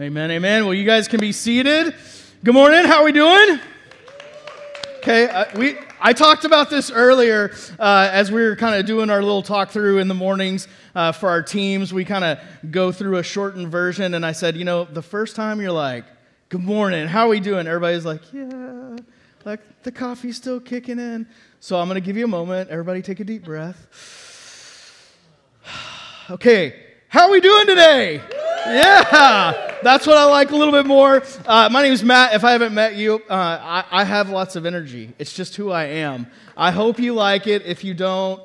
Amen, amen. Well, you guys can be seated. Good morning. How are we doing? Okay, uh, we I talked about this earlier uh, as we were kind of doing our little talk through in the mornings uh, for our teams. We kind of go through a shortened version, and I said, you know, the first time you're like, "Good morning, how are we doing?" Everybody's like, "Yeah, like the coffee's still kicking in." So I'm going to give you a moment. Everybody, take a deep breath. okay, how are we doing today? Yeah, that's what I like a little bit more. Uh, my name is Matt. If I haven't met you, uh, I, I have lots of energy. It's just who I am. I hope you like it. If you don't,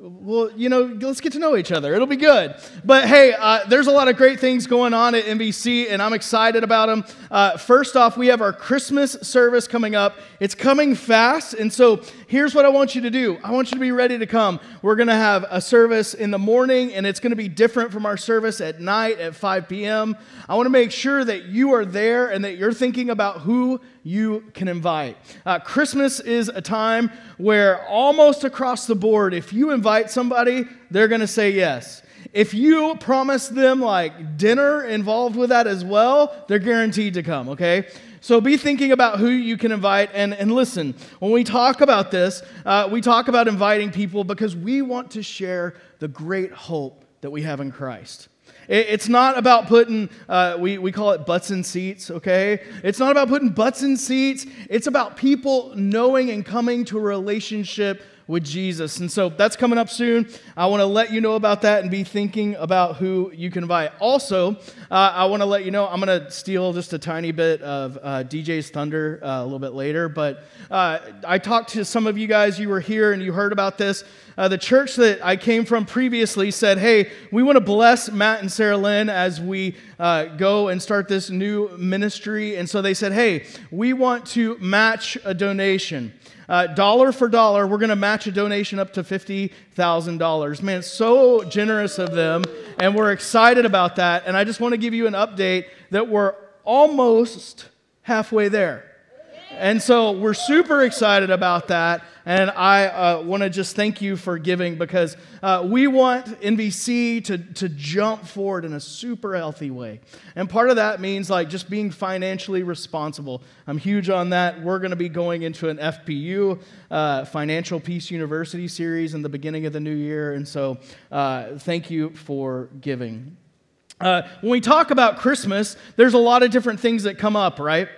well, you know, let's get to know each other. It'll be good. But hey, uh, there's a lot of great things going on at NBC, and I'm excited about them. Uh, first off, we have our Christmas service coming up. It's coming fast, and so here's what I want you to do I want you to be ready to come. We're going to have a service in the morning, and it's going to be different from our service at night at 5 p.m. I want to make sure that you are there and that you're thinking about who you can invite. Uh, Christmas is a time where almost across the board, if you invite somebody, they're going to say yes. If you promise them like dinner involved with that as well, they're guaranteed to come, okay? So be thinking about who you can invite. And, and listen, when we talk about this, uh, we talk about inviting people because we want to share the great hope that we have in Christ. It's not about putting, uh, we, we call it butts in seats, okay? It's not about putting butts in seats. It's about people knowing and coming to a relationship with Jesus. And so that's coming up soon. I want to let you know about that and be thinking about who you can invite. Also, uh, I want to let you know I'm going to steal just a tiny bit of uh, DJ's thunder uh, a little bit later. But uh, I talked to some of you guys, you were here and you heard about this. Uh, the church that I came from previously said, Hey, we want to bless Matt and Sarah Lynn as we uh, go and start this new ministry. And so they said, Hey, we want to match a donation. Uh, dollar for dollar, we're going to match a donation up to $50,000. Man, so generous of them, and we're excited about that. And I just want to give you an update that we're almost halfway there. And so we're super excited about that. And I uh, want to just thank you for giving because uh, we want NBC to, to jump forward in a super healthy way. And part of that means like just being financially responsible. I'm huge on that. We're going to be going into an FPU, uh, Financial Peace University series in the beginning of the new year. And so uh, thank you for giving. Uh, when we talk about Christmas, there's a lot of different things that come up, right?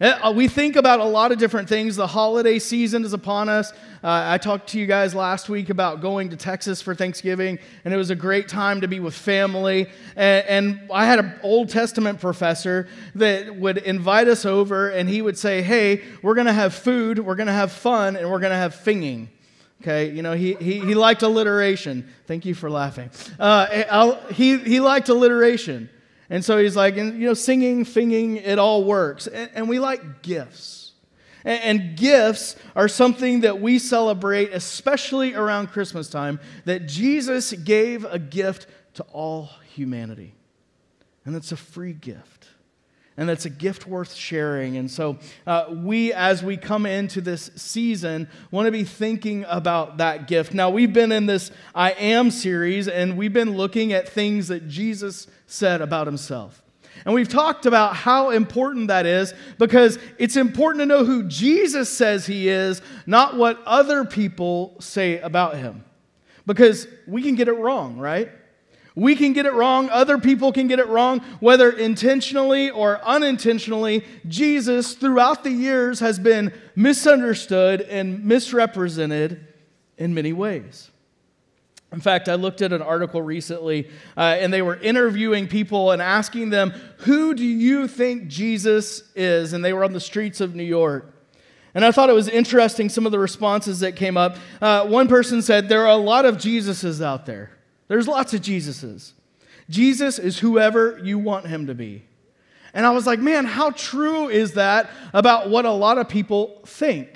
Uh, we think about a lot of different things. The holiday season is upon us. Uh, I talked to you guys last week about going to Texas for Thanksgiving, and it was a great time to be with family. And, and I had an Old Testament professor that would invite us over, and he would say, Hey, we're going to have food, we're going to have fun, and we're going to have finging. Okay, you know, he, he, he liked alliteration. Thank you for laughing. Uh, he, he liked alliteration. And so he's like, and, you know, singing, finging, it all works. And, and we like gifts. And, and gifts are something that we celebrate, especially around Christmas time, that Jesus gave a gift to all humanity. And it's a free gift and that's a gift worth sharing. And so, uh, we, as we come into this season, want to be thinking about that gift. Now, we've been in this I Am series, and we've been looking at things that Jesus said about himself. And we've talked about how important that is because it's important to know who Jesus says he is, not what other people say about him. Because we can get it wrong, right? We can get it wrong. Other people can get it wrong, whether intentionally or unintentionally. Jesus, throughout the years, has been misunderstood and misrepresented in many ways. In fact, I looked at an article recently, uh, and they were interviewing people and asking them, Who do you think Jesus is? And they were on the streets of New York. And I thought it was interesting some of the responses that came up. Uh, one person said, There are a lot of Jesuses out there. There's lots of Jesuses. Jesus is whoever you want him to be. And I was like, man, how true is that about what a lot of people think?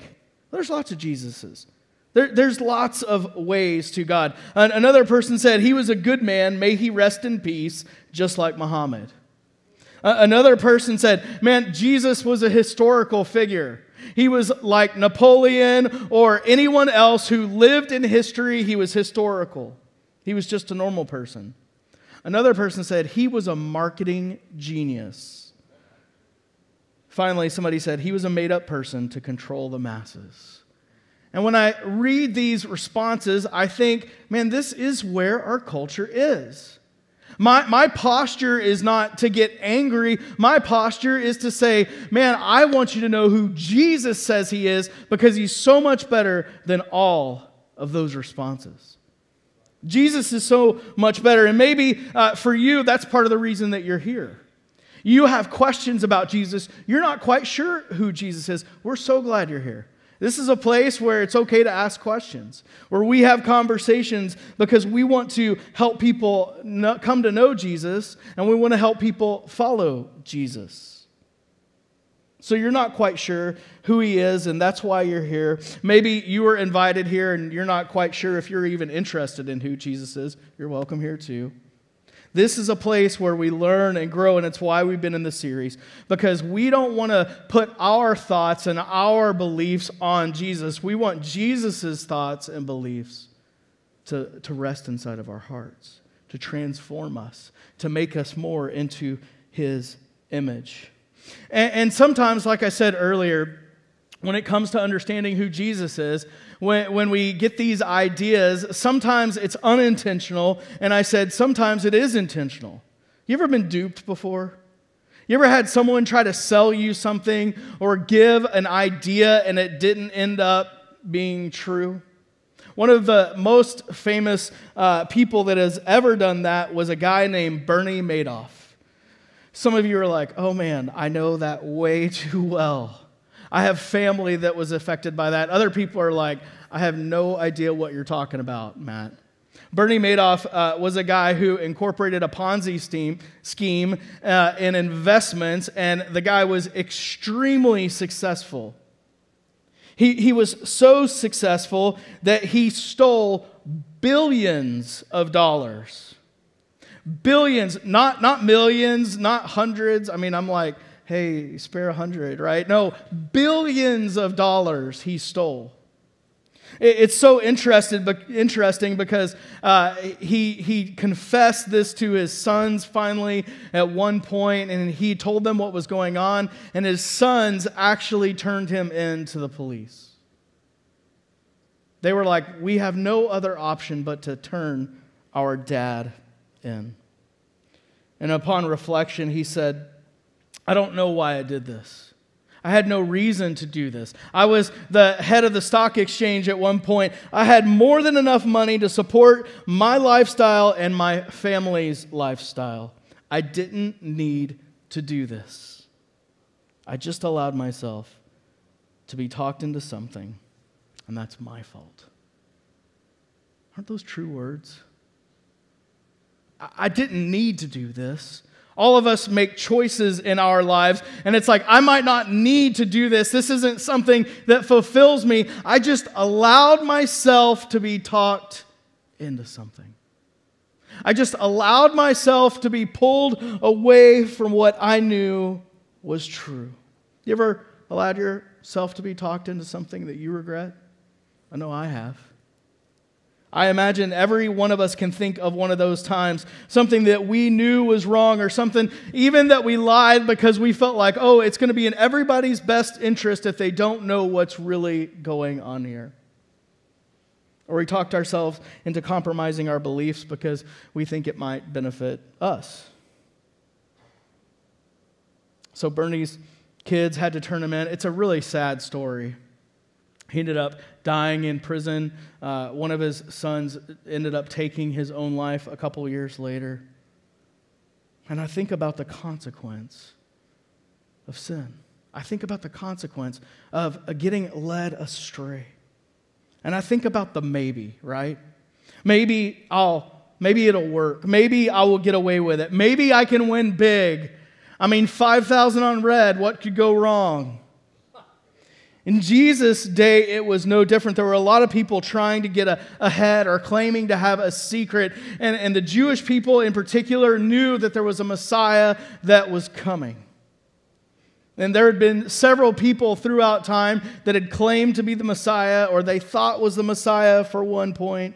There's lots of Jesuses. There, there's lots of ways to God. another person said, He was a good man. May he rest in peace, just like Muhammad. another person said, Man, Jesus was a historical figure. He was like Napoleon or anyone else who lived in history, he was historical. He was just a normal person. Another person said he was a marketing genius. Finally, somebody said he was a made up person to control the masses. And when I read these responses, I think, man, this is where our culture is. My, my posture is not to get angry. My posture is to say, man, I want you to know who Jesus says he is because he's so much better than all of those responses. Jesus is so much better. And maybe uh, for you, that's part of the reason that you're here. You have questions about Jesus. You're not quite sure who Jesus is. We're so glad you're here. This is a place where it's okay to ask questions, where we have conversations because we want to help people come to know Jesus and we want to help people follow Jesus. So you're not quite sure who he is, and that's why you're here. Maybe you were invited here and you're not quite sure if you're even interested in who Jesus is. You're welcome here too. This is a place where we learn and grow, and it's why we've been in this series. Because we don't want to put our thoughts and our beliefs on Jesus. We want Jesus' thoughts and beliefs to, to rest inside of our hearts, to transform us, to make us more into his image. And, and sometimes, like I said earlier, when it comes to understanding who Jesus is, when, when we get these ideas, sometimes it's unintentional, and I said sometimes it is intentional. You ever been duped before? You ever had someone try to sell you something or give an idea and it didn't end up being true? One of the most famous uh, people that has ever done that was a guy named Bernie Madoff. Some of you are like, oh man, I know that way too well. I have family that was affected by that. Other people are like, I have no idea what you're talking about, Matt. Bernie Madoff uh, was a guy who incorporated a Ponzi scheme, scheme uh, in investments, and the guy was extremely successful. He, he was so successful that he stole billions of dollars billions, not, not millions, not hundreds. I mean, I'm like, hey, spare a hundred, right? No, billions of dollars he stole. It's so interesting because uh, he, he confessed this to his sons finally at one point, and he told them what was going on, and his sons actually turned him in to the police. They were like, We have no other option but to turn our dad in. And upon reflection, he said, I don't know why I did this. I had no reason to do this. I was the head of the stock exchange at one point. I had more than enough money to support my lifestyle and my family's lifestyle. I didn't need to do this. I just allowed myself to be talked into something, and that's my fault. Aren't those true words? I didn't need to do this. All of us make choices in our lives, and it's like, I might not need to do this. This isn't something that fulfills me. I just allowed myself to be talked into something. I just allowed myself to be pulled away from what I knew was true. You ever allowed yourself to be talked into something that you regret? I know I have. I imagine every one of us can think of one of those times, something that we knew was wrong, or something even that we lied because we felt like, oh, it's going to be in everybody's best interest if they don't know what's really going on here. Or we talked ourselves into compromising our beliefs because we think it might benefit us. So Bernie's kids had to turn him in. It's a really sad story. He ended up dying in prison. Uh, one of his sons ended up taking his own life a couple years later. And I think about the consequence of sin. I think about the consequence of getting led astray. And I think about the maybe, right? Maybe I'll maybe it'll work. Maybe I will get away with it. Maybe I can win big. I mean, 5,000 on red, what could go wrong? In Jesus' day, it was no different. There were a lot of people trying to get ahead or claiming to have a secret. And, and the Jewish people in particular knew that there was a Messiah that was coming. And there had been several people throughout time that had claimed to be the Messiah or they thought was the Messiah for one point.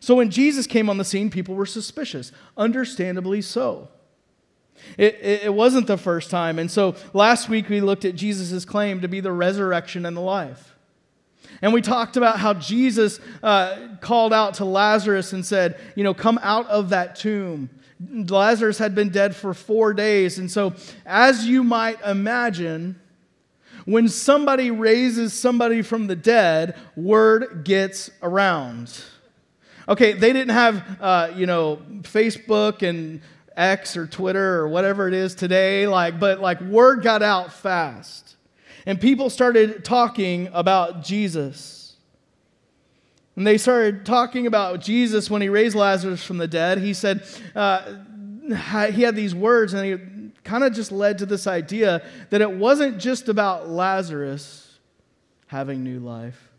So when Jesus came on the scene, people were suspicious, understandably so. It, it, it wasn't the first time. And so last week we looked at Jesus' claim to be the resurrection and the life. And we talked about how Jesus uh, called out to Lazarus and said, You know, come out of that tomb. Lazarus had been dead for four days. And so, as you might imagine, when somebody raises somebody from the dead, word gets around. Okay, they didn't have, uh, you know, Facebook and X or Twitter or whatever it is today, like, but like word got out fast. And people started talking about Jesus. And they started talking about Jesus when he raised Lazarus from the dead. He said, uh, he had these words, and he kind of just led to this idea that it wasn't just about Lazarus having new life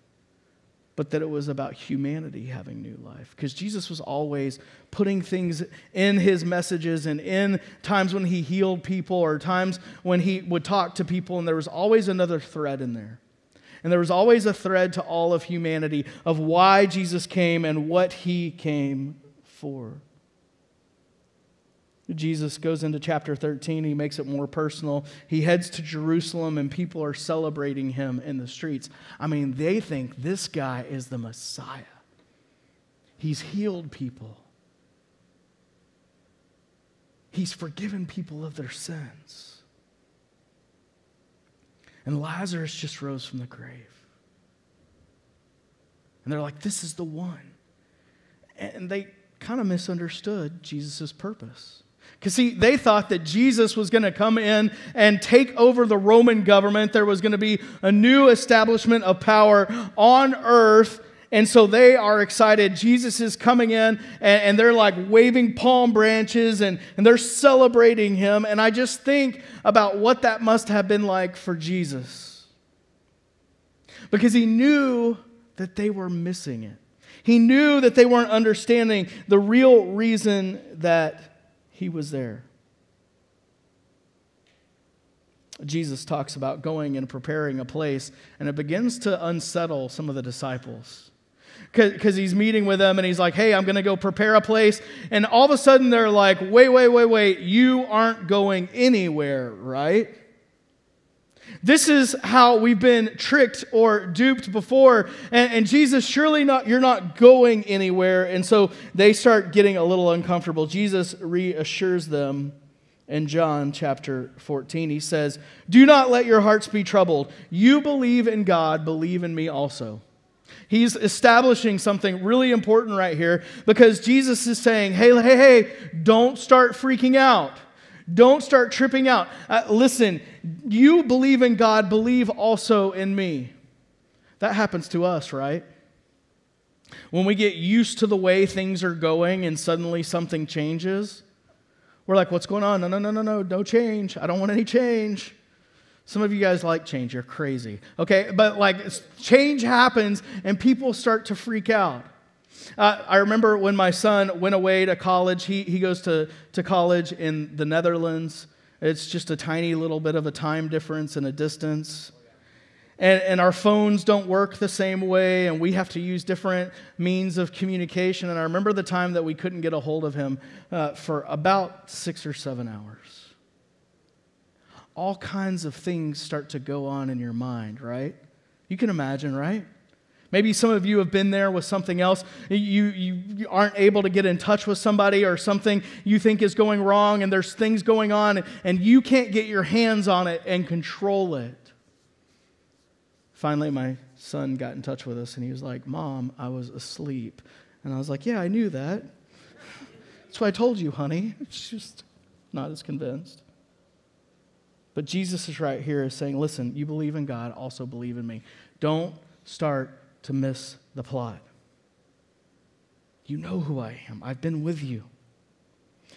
but that it was about humanity having new life. Because Jesus was always putting things in his messages and in times when he healed people or times when he would talk to people, and there was always another thread in there. And there was always a thread to all of humanity of why Jesus came and what he came for. Jesus goes into chapter 13. He makes it more personal. He heads to Jerusalem, and people are celebrating him in the streets. I mean, they think this guy is the Messiah. He's healed people, he's forgiven people of their sins. And Lazarus just rose from the grave. And they're like, this is the one. And they kind of misunderstood Jesus' purpose. Because, see, they thought that Jesus was going to come in and take over the Roman government. There was going to be a new establishment of power on earth. And so they are excited. Jesus is coming in, and, and, they're like waving palm branches and, and they're celebrating him. And I just think about what that must have been like for Jesus. Because he knew that they were missing it, he knew that they weren't understanding the real reason that he was there. Jesus talks about going and preparing a place, and it begins to unsettle some of the disciples. Because he's meeting with them and he's like, hey, I'm going to go prepare a place. And all of a sudden they're like, wait, wait, wait, wait, you aren't going anywhere, right? This is how we've been tricked or duped before. And, and, Jesus, surely not, you're not going anywhere. And so they start getting a little uncomfortable. Jesus reassures them in John chapter 14. He says, Do not let your hearts be troubled. You believe in God, believe in me also. He's establishing something really important right here because Jesus is saying, Hey, hey, hey, don't start freaking out. Don't start tripping out. Uh, listen, you believe in God, believe also in me. That happens to us, right? When we get used to the way things are going and suddenly something changes, we're like, what's going on? No, no, no, no, no, no change. I don't want any change. Some of you guys like change. You're crazy. Okay, but like change happens and people start to freak out. Uh, I remember when my son went away to college, he, he goes to, to college in the Netherlands. It's just a tiny little bit of a time difference and a distance. And, and our phones don't work the same way, and we have to use different means of communication. And I remember the time that we couldn't get a hold of him uh, for about six or seven hours. All kinds of things start to go on in your mind, right? You can imagine, right? Maybe some of you have been there with something else. You, you, aren't able to get in touch with somebody or something you think is going wrong, and there's things going on, and you can't get your hands on it and control it. Finally, my son got in touch with us, and he was like, Mom, I was asleep. And I was like, Yeah, I knew that. That's why I told you, honey. It's just not as convinced. But Jesus is right here saying, Listen, you believe in God, also believe in me. Don't start to miss the plot. You know who I am. I've been with you.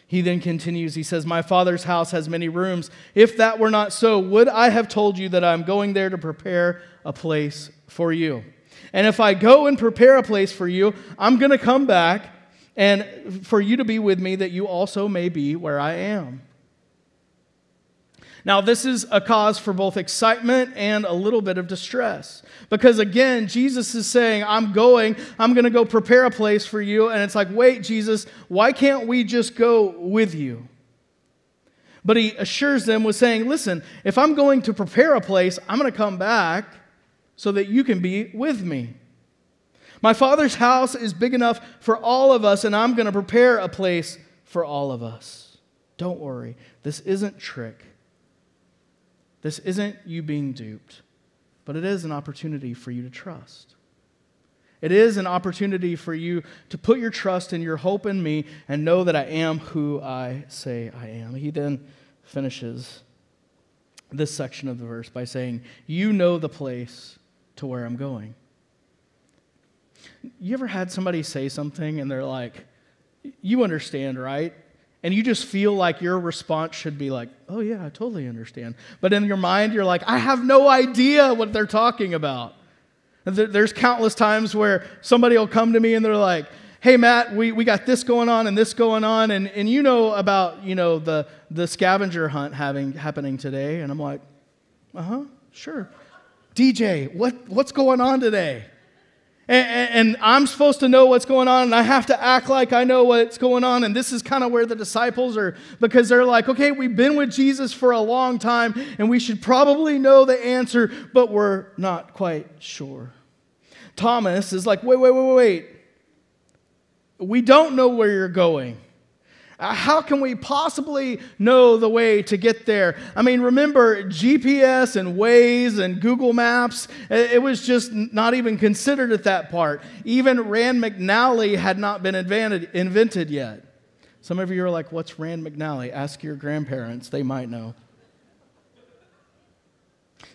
He then continues, he says, My father's house has many rooms. If that were not so, would I have told you that I'm going there to prepare a place for you? And if I go and prepare a place for you, I'm going to come back and for you to be with me, that you also may be where I am. Now, this is a cause for both excitement and a little bit of distress. Because again, Jesus is saying, I'm going, I'm going to go prepare a place for you. And it's like, wait, Jesus, why can't we just go with you? But he assures them with saying, listen, if I'm going to prepare a place, I'm going to come back so that you can be with me. My Father's house is big enough for all of us, and I'm going to prepare a place for all of us. Don't worry, this isn't trick. This isn't you being duped, but it is an opportunity for you to trust. It is an opportunity for you to put your trust and your hope in me and know that I am who I say I am. He then finishes this section of the verse by saying, You know the place to where I'm going. You ever had somebody say something and they're like, You understand, right? And you just feel like your response should be like, Oh, yeah, I totally understand. But in your mind, you're like, I have no idea what they're talking about. There's countless times where somebody will come to me and they're like, hey matt we, we got this going on and this going on and, and you know about you know the, the scavenger hunt having happening today and i'm like uh-huh sure dj what, what's going on today and, and, I'm supposed to know what's going on, and I have to act like I know what's going on. And this is kind of where the disciples are, because they're like, okay, we've been with Jesus for a long time, and we should probably know the answer, but we're not quite sure. Thomas is like, wait, wait, wait, wait, wait. We don't know where you're going. Uh, how can we possibly know the way to get there? I mean, remember GPS and Waze and Google Maps, it was just not even considered at that part. Even Rand McNally had not been invented, invented yet. Some of you are like, What's Rand McNally? Ask your grandparents, they might know.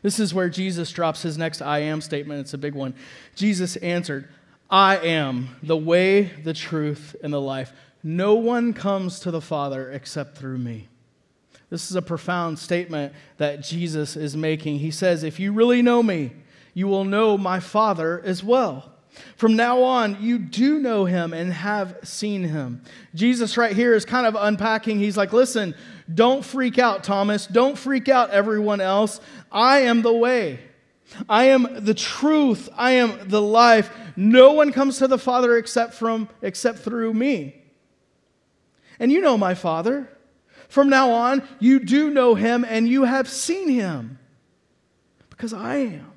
This is where Jesus drops his next I am statement. It's a big one. Jesus answered, I am the way, the truth, and the life. No one comes to the Father except through me. This is a profound statement that Jesus is making. He says, If you really know me, you will know my Father as well. From now on, you do know him and have seen him. Jesus, right here, is kind of unpacking. He's like, Listen, don't freak out, Thomas. Don't freak out, everyone else. I am the way. I am the truth. I am the life. No one comes to the Father except from except through me. And you know my Father. From now on, you do know him and you have seen him because I am.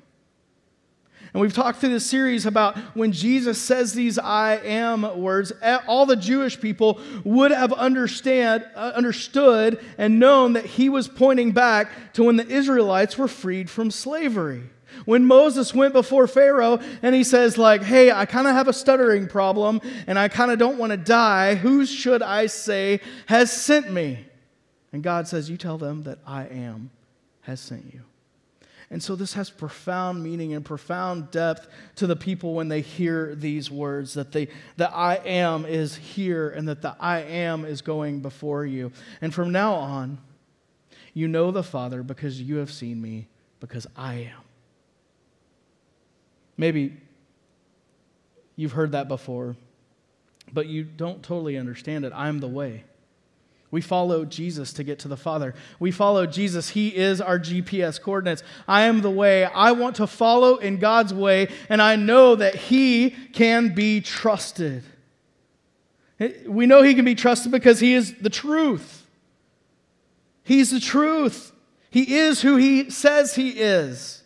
And we've talked through this series about when Jesus says these I am words, all the Jewish people would have understand, uh, understood and known that he was pointing back to when the Israelites were freed from slavery. When Moses went before Pharaoh and he says, like, hey, I kind of have a stuttering problem and I kind of don't want to die, who should I say has sent me? And God says, You tell them that I am has sent you. And so this has profound meaning and profound depth to the people when they hear these words that they that I am is here and that the I am is going before you. And from now on, you know the Father because you have seen me because I am. Maybe you've heard that before, but you don't totally understand it. I'm the way. We follow Jesus to get to the Father. We follow Jesus. He is our GPS coordinates. I am the way. I want to follow in God's way, and I know that He can be trusted. We know He can be trusted because He is the truth. He's the truth. He is who He says He is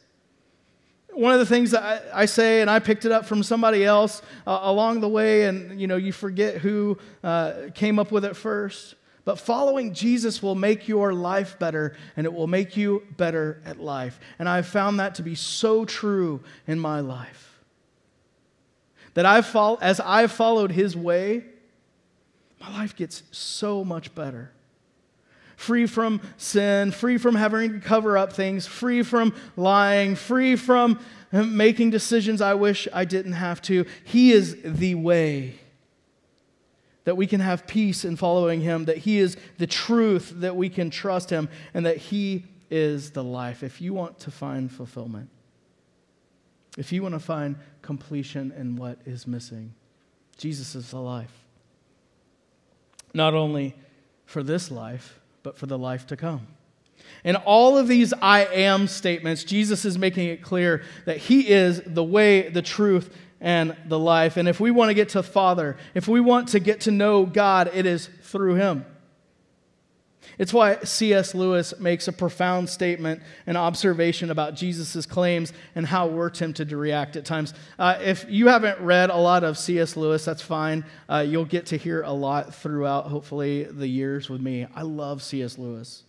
one of the things that I, I, say, and I picked it up from somebody else uh, along the way, and you know, you forget who uh, came up with it first. But following Jesus will make your life better, and it will make you better at life. And I've found that to be so true in my life. That I've as I've followed His way, my life gets so much better free from sin, free from having to cover up things, free from lying, free from making decisions I wish I didn't have to. He is the way that we can have peace in following Him, that He is the truth, that we can trust Him, and that He is the life. If you want to find fulfillment, if you want to find completion in what is missing, Jesus is the life. Not only for this life, but for the life to come. In all of these I am statements, Jesus is making it clear that He is the way, the truth, and the life. And if we want to get to Father, if we want to get to know God, it is through Him. It's why C.S. Lewis makes a profound statement and observation about Jesus' claims and how we're tempted to react at times. Uh, if you haven't read a lot of C.S. Lewis, that's fine. Uh, you'll get to hear a lot throughout, hopefully, the years with me. I love C.S. Lewis.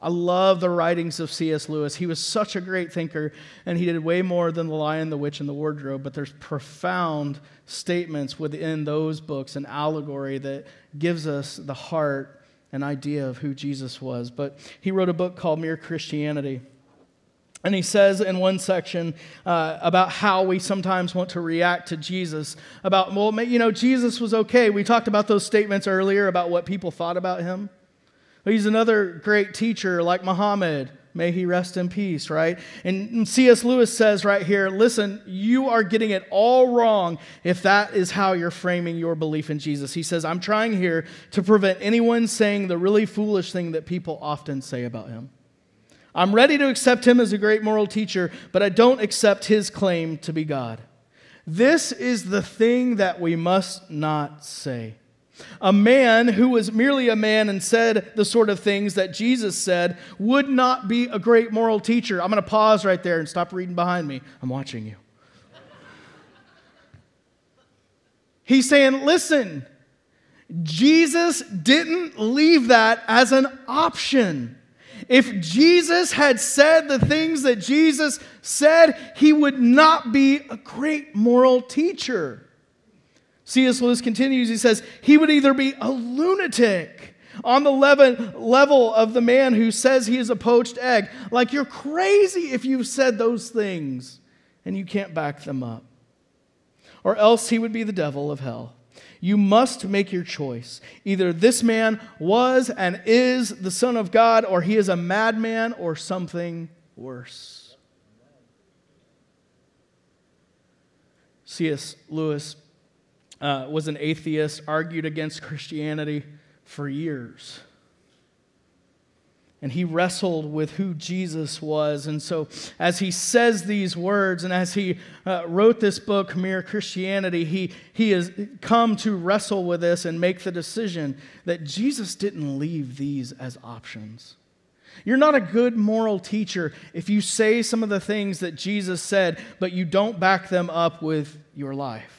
I love the writings of C.S. Lewis. He was such a great thinker, and he did way more than The Lion, the Witch, and the Wardrobe. But there's profound statements within those books, an allegory that gives us the heart an idea of who Jesus was. But he wrote a book called Mere Christianity. And he says in one section uh, about how we sometimes want to react to Jesus. About, well, you know, Jesus was okay. We talked about those statements earlier about what people thought about him. He's another great teacher like Muhammad May he rest in peace, right? And C.S. Lewis says right here listen, you are getting it all wrong if that is how you're framing your belief in Jesus. He says, I'm trying here to prevent anyone saying the really foolish thing that people often say about him. I'm ready to accept him as a great moral teacher, but I don't accept his claim to be God. This is the thing that we must not say. A man who was merely a man and said the sort of things that Jesus said would not be a great moral teacher. I'm going to pause right there and stop reading behind me. I'm watching you. He's saying, listen, Jesus didn't leave that as an option. If Jesus had said the things that Jesus said, he would not be a great moral teacher. C.S. Lewis continues, he says, he would either be a lunatic on the level of the man who says he is a poached egg, like you're crazy if you've said those things and you can't back them up, or else he would be the devil of hell. You must make your choice. Either this man was and is the Son of God, or he is a madman or something worse. C.S. Lewis uh, was an atheist, argued against Christianity for years. And he wrestled with who Jesus was. And so, as he says these words and as he uh, wrote this book, Mere Christianity, he, he has come to wrestle with this and make the decision that Jesus didn't leave these as options. You're not a good moral teacher if you say some of the things that Jesus said, but you don't back them up with your life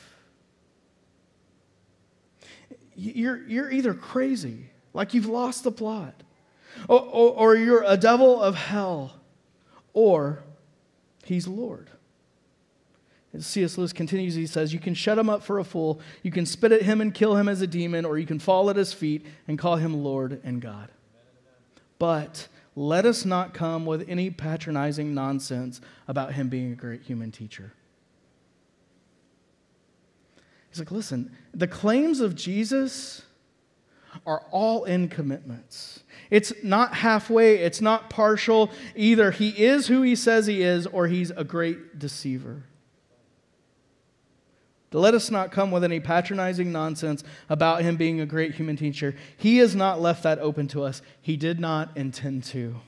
you're, you're either crazy, like you've lost the plot, or, or, or you're a devil of hell, or he's Lord. As C.S. Lewis continues, he says, You can shut him up for a fool, you can spit at him and kill him as a demon, or you can fall at his feet and call him Lord and God. But let us not come with any patronizing nonsense about him being a great human teacher. He's like, listen, the claims of Jesus are all in commitments. It's not halfway, it's not partial. Either he is who he says he is, or he's a great deceiver. Let us not come with any patronizing nonsense about him being a great human teacher. He has not left that open to us, he did not intend to.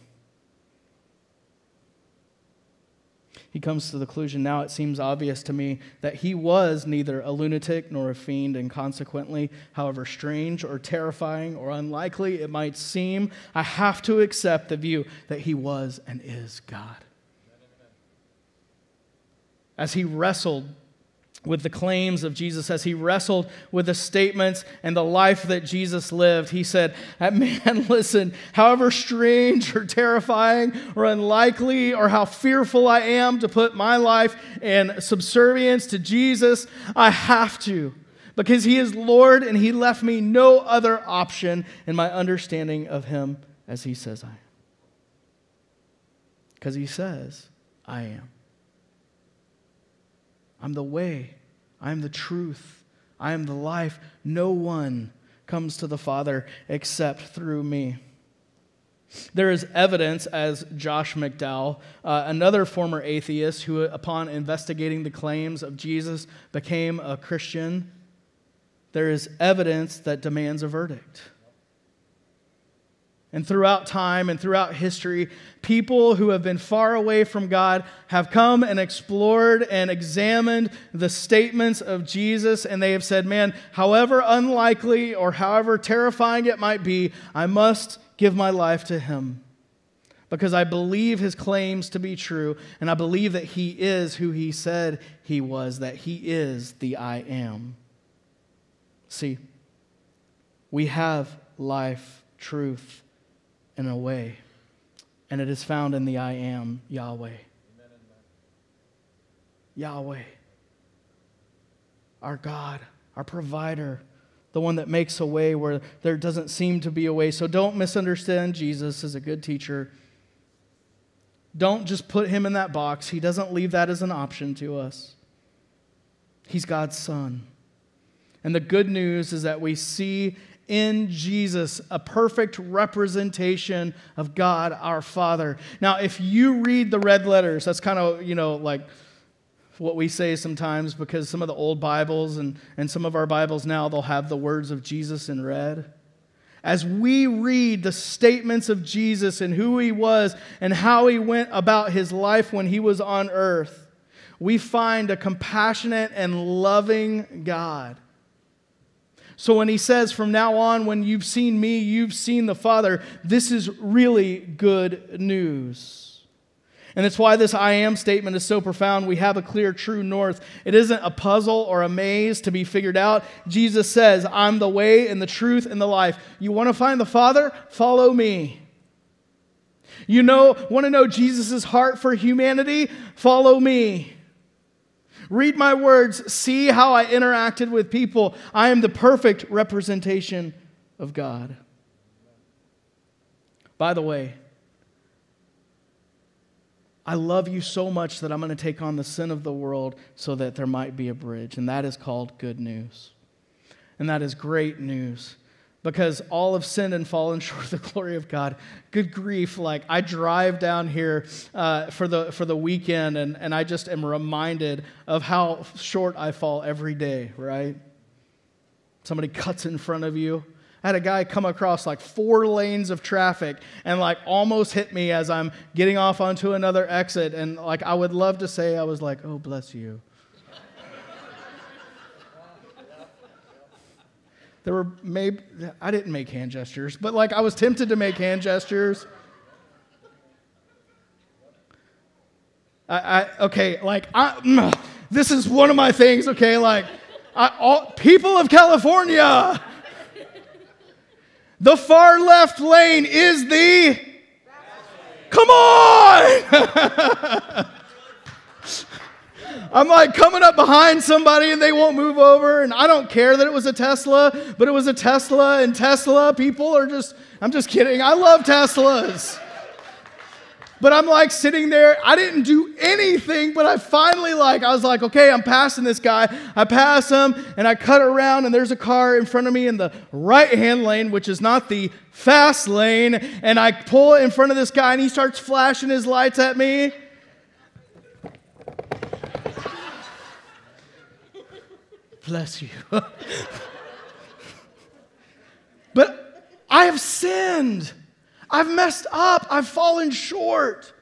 He comes to the conclusion now it seems obvious to me that he was neither a lunatic nor a fiend, and consequently, however strange or terrifying or unlikely it might seem, I have to accept the view that he was and is God. As he wrestled with the claims of Jesus as he wrestled with the statements and the life that Jesus lived. He said, Man, listen, however strange or terrifying or unlikely or how fearful I am to put my life in subservience to Jesus, I have to because he is Lord and he left me no other option in my understanding of him as he says I am. Because he says, I am. I'm the way, I'm the truth, I am the life. No one comes to the Father except through me. There is evidence, as Josh McDowell, uh, another former atheist who, upon investigating the claims of Jesus, became a Christian, there is evidence that demands a verdict. And throughout time and throughout history, people who have been far away from God have come and explored and examined the statements of Jesus, and they have said, Man, however unlikely or however terrifying it might be, I must give my life to him because I believe his claims to be true, and I believe that he is who he said he was, that he is the I am. See, we have life, truth, in a way, and it is found in the I am, Yahweh. Yahweh, our God, our provider, the one that makes a way where there doesn't seem to be a way. So don't misunderstand Jesus as a good teacher. Don't just put him in that box. He doesn't leave that as an option to us. He's God's Son. And the good news is that we see in Jesus a perfect representation of God our Father. Now, if you read the red letters, that's kind of, you know, like what we say sometimes because some of the old Bibles and, and some of our Bibles now, they'll have the words of Jesus in red. As we read the statements of Jesus and who he was and how he went about his life when he was on earth, we find a compassionate and loving God so when he says, From now on, when you've seen me, you've seen the Father, this is really good news. And that's why this I am statement is so profound. We have a clear, true north. It isn't a puzzle or a maze to be figured out. Jesus says, I'm the way and the truth and the life. You want to find the Father? Follow me. You know, want to know Jesus' heart for humanity? Follow me. Read my words, see how I interacted with people. I am the perfect representation of God. By the way, I love you so much that I'm going to take on the sin of the world so that there might be a bridge. And that is called good news. And that is great news because all have sinned and fallen short of the glory of God. Good grief. Like, I drive down here uh, for, the, for the weekend, and, and I just am reminded of how short I fall every day, right? Somebody cuts in front of you. I had a guy come across like four lanes of traffic and like almost hit me as I'm getting off onto another exit. And like, I would love to say, I was like, oh, bless you. There were maybe, I didn't make hand gestures, but like I was tempted to make hand gestures. I, I okay, like I, mm, this is one of my things. Okay, like I, all, people of California, the far left lane is the. Come on! I'm like coming up behind somebody and they won't move over. And I don't care that it was a Tesla, but it was a Tesla and Tesla people are just, I'm just kidding. I love Teslas. But I'm like sitting there. I didn't do anything, but I finally like, I was like, okay, I'm passing this guy. I pass him and I cut around and there's a car in front of me in the right hand lane, which is not the fast lane. And I pull in front of this guy and he starts flashing his lights at me. Bless you. but I have sinned. I've messed up. I've fallen short.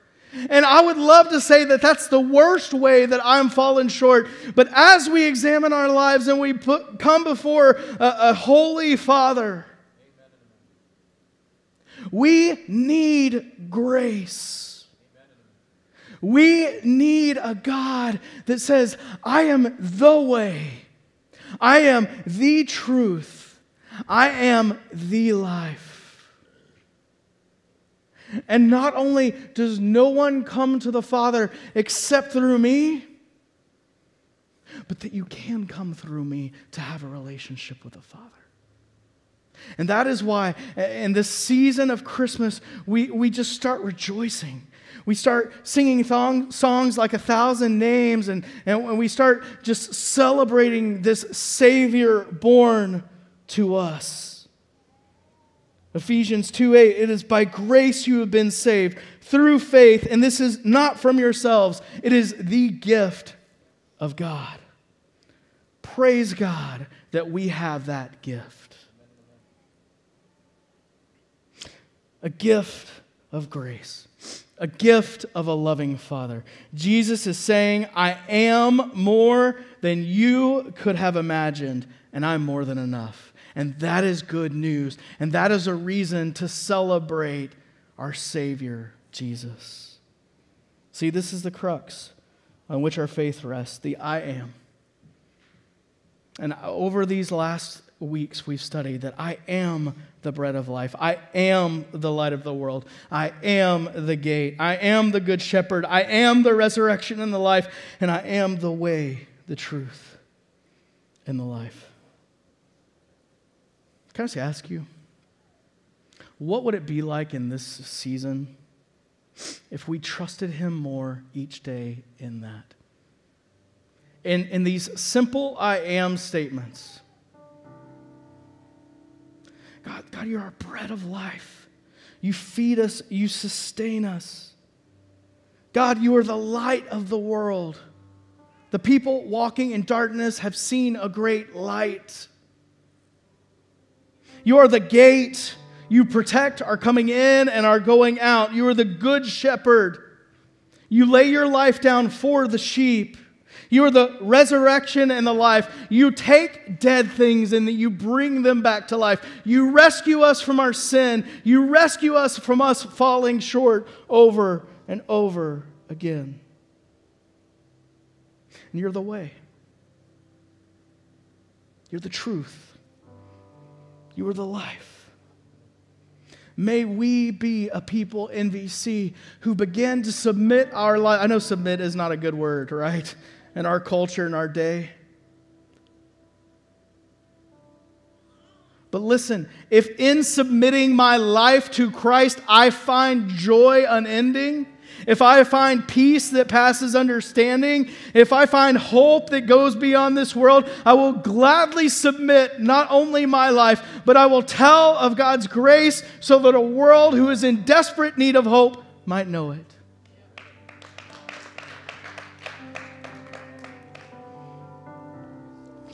And I would love to say that that's the worst way that I'm fallen short. But as we examine our lives and we put, come before a, a holy Father, we need grace. We need a God that says, I am the way. I am the truth. I am the life. And not only does no one come to the Father except through me, but that you can come through me to have a relationship with the Father. And that is why, in this season of Christmas, we, we just start rejoicing we start singing thong, songs like a thousand names, and, and we start just celebrating this Savior born to us. Ephesians 2 8, it is by grace you have been saved through faith, and this is not from yourselves, it is the gift of God. Praise God that we have that gift. a gift of grace, a gift of a loving Father. Jesus is saying, I am more than you could have imagined, and I'm more than enough. And that is good news. And that is a reason to celebrate our Savior, Jesus. See, this is the crux on which our faith rests the I am. And over these last weeks, we've studied that I am the bread of life. I am the light of the world. I am the gate. I am the good shepherd. I am the resurrection and the life. And I am the way, the truth, and the life. Can I just ask you, what would it be like in this season if we trusted Him more each day in that? In, in these simple I am statements. God, God, you're our bread of life. You feed us, you sustain us. God, you are the light of the world. The people walking in darkness have seen a great light. You are the gate. You protect our coming in and our going out. You are the good shepherd. You lay your life down for the sheep. You are the resurrection and the life. You take dead things and you bring them back to life. You rescue us from our sin. You rescue us from us falling short over and over again. And you're the way. You're the truth. You are the life. May we be a people in VC who begin to submit our life. I know submit is not a good word, right? In our culture, in our day. But listen, if in submitting my life to Christ I find joy unending, if I find peace that passes understanding, if I find hope that goes beyond this world, I will gladly submit not only my life, but I will tell of God's grace so that a world who is in desperate need of hope might know it.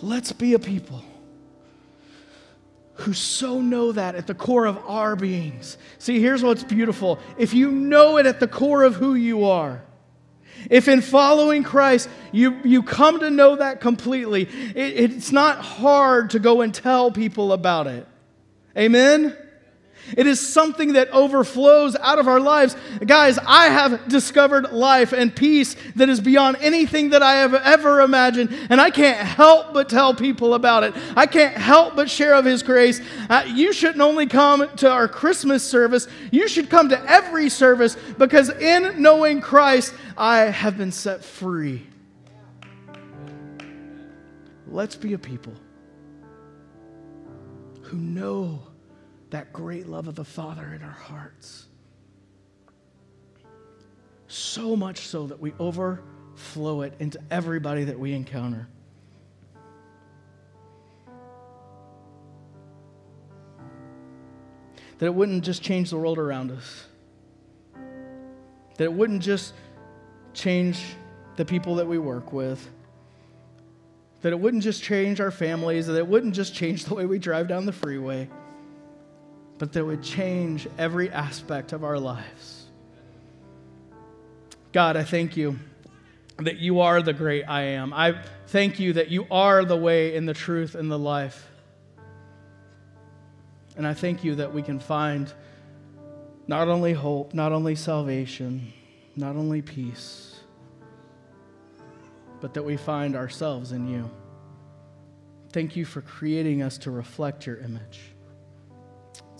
Let's be a people who so know that at the core of our beings. See, here's what's beautiful. If you know it at the core of who you are, if in following Christ you, you come to know that completely, it, it's not hard to go and tell people about it. Amen? It is something that overflows out of our lives. Guys, I have discovered life and peace that is beyond anything that I have ever imagined, and I can't help but tell people about it. I can't help but share of His grace. Uh, you shouldn't only come to our Christmas service, you should come to every service because in knowing Christ, I have been set free. Let's be a people who know that great love of the Father in our hearts. So much so that we overflow it into everybody that we encounter. That it wouldn't just change the world around us. That it wouldn't just change the people that we work with. That it wouldn't just change our families. That it wouldn't just change the way we drive down the freeway but that would change every aspect of our lives. God, I thank you that you are the great I am. I thank you that you are the way and the truth and the life. And I thank you that we can find not only hope, not only salvation, not only peace, but that we find ourselves in you. Thank you for creating us to reflect your image.